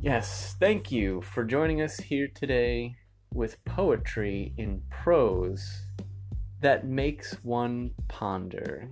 Yes, thank you for joining us here today with poetry in prose that makes one ponder.